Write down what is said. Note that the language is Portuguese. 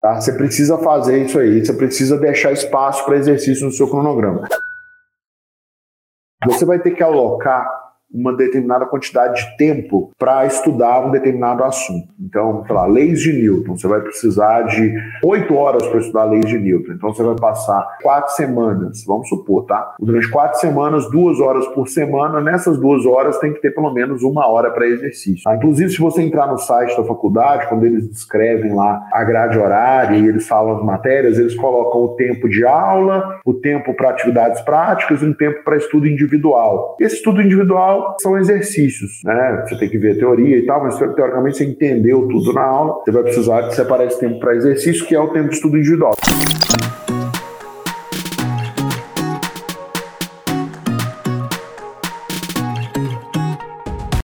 Tá? Você precisa fazer isso aí, você precisa deixar espaço para exercício no seu cronograma. Você vai ter que alocar uma determinada quantidade de tempo para estudar um determinado assunto. Então, sei lá, leis de Newton, você vai precisar de oito horas para estudar leis de Newton. Então, você vai passar quatro semanas, vamos supor, tá? Durante quatro semanas, duas horas por semana. Nessas duas horas tem que ter pelo menos uma hora para exercício. Tá? Inclusive, se você entrar no site da faculdade, quando eles descrevem lá a grade horária e eles falam as matérias, eles colocam o tempo de aula, o tempo para atividades práticas e um tempo para estudo individual. Esse estudo individual são exercícios, né? Você tem que ver teoria e tal, mas teoricamente você entendeu tudo na aula, você vai precisar de separar esse tempo para exercício, que é o tempo de estudo individual.